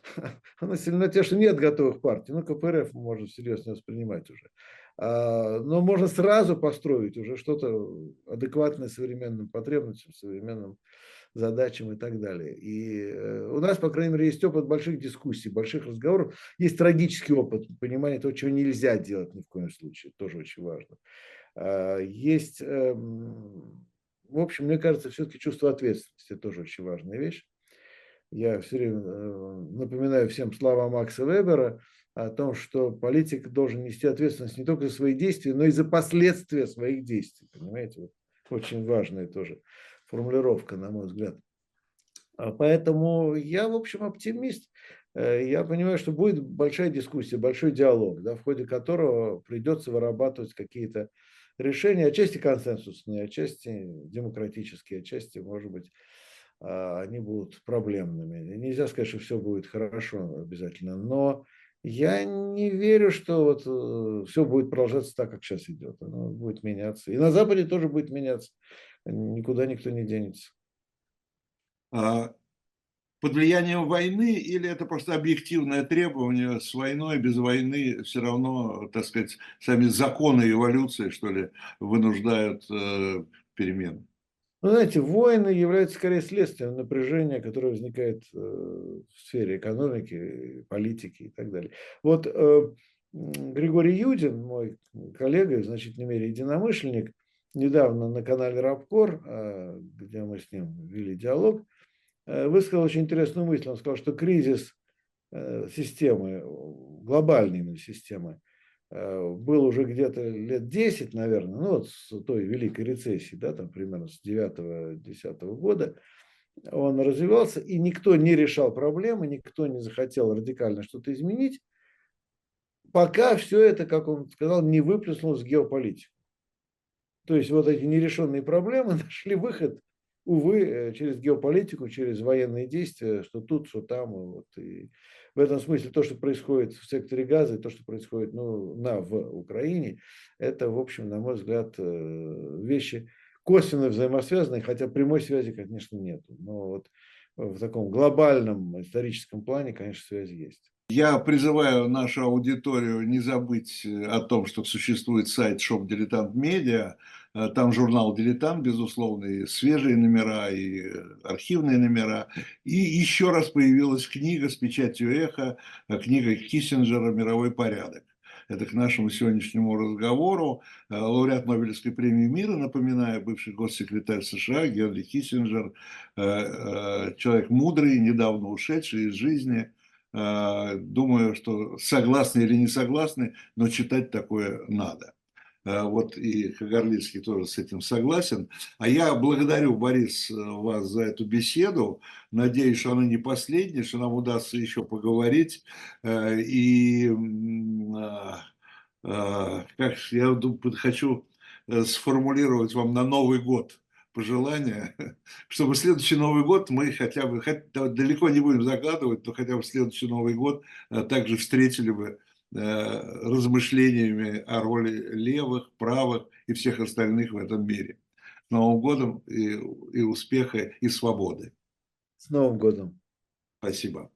Оно сильно тем, что нет готовых партий. Ну, КПРФ можно серьезно воспринимать уже. А, но можно сразу построить уже что-то адекватное современным потребностям, современным задачам и так далее. И э, у нас, по крайней мере, есть опыт больших дискуссий, больших разговоров. Есть трагический опыт понимания того, чего нельзя делать ни в коем случае. тоже очень важно. А, есть, эм, в общем, мне кажется, все-таки чувство ответственности. Тоже очень важная вещь. Я все время э, напоминаю всем слова Макса Вебера о том, что политик должен нести ответственность не только за свои действия, но и за последствия своих действий. Понимаете? Очень важное тоже формулировка, на мой взгляд. А поэтому я, в общем, оптимист. Э, я понимаю, что будет большая дискуссия, большой диалог, да, в ходе которого придется вырабатывать какие-то решения, отчасти консенсусные, отчасти демократические, отчасти, может быть, а, они будут проблемными. Нельзя сказать, что все будет хорошо обязательно, но я не верю, что вот э, все будет продолжаться так, как сейчас идет. Оно будет меняться. И на Западе тоже будет меняться никуда никто не денется. А под влиянием войны или это просто объективное требование с войной, без войны все равно, так сказать, сами законы эволюции, что ли, вынуждают э, перемен? Ну, знаете, войны являются скорее следствием напряжения, которое возникает э, в сфере экономики, политики и так далее. Вот э, Григорий Юдин, мой коллега, в значительной мере единомышленник, недавно на канале Рабкор, э, где мы с ним вели диалог, Э, высказал очень интересную мысль. Он сказал, что кризис э, системы, глобальной системы, э, был уже где-то лет 10, наверное, ну вот с той великой рецессии, да, там примерно с 9-10 года, он развивался, и никто не решал проблемы, никто не захотел радикально что-то изменить, пока все это, как он сказал, не выплеснулось в геополитику. То есть вот эти нерешенные проблемы нашли выход увы, э, через геополитику, через военные действия, что тут, что там. Вот. И в этом смысле то, что происходит в секторе газа, и то, что происходит ну, на, в Украине, это, в общем, на мой взгляд, э, вещи косвенно взаимосвязанные, хотя прямой связи, конечно, нет. Но вот в таком глобальном историческом плане, конечно, связь есть. Я призываю нашу аудиторию не забыть э, о том, что существует сайт Shop Diletant Media. Э, там журнал «Дилетант», безусловно, и свежие номера, и э, архивные номера. И еще раз появилась книга с печатью «Эхо», книга Киссинджера «Мировой порядок». Это к нашему сегодняшнему разговору. Лауреат Нобелевской премии мира, напоминаю, бывший госсекретарь США Генри Киссинджер, человек мудрый, недавно ушедший из жизни – думаю, что согласны или не согласны, но читать такое надо. Э, вот и Кагарлицкий тоже с этим согласен. А я благодарю, Борис, вас за эту беседу. Надеюсь, что она не последняя, что нам удастся еще поговорить. Э, и как я хочу сформулировать вам на Новый год – пожелание, чтобы следующий Новый год мы хотя бы, хотя, далеко не будем загадывать, но хотя бы следующий Новый год э, также встретили бы э, размышлениями о роли левых, правых и всех остальных в этом мире. С Новым годом и, и успеха, и свободы. С Новым годом. Спасибо.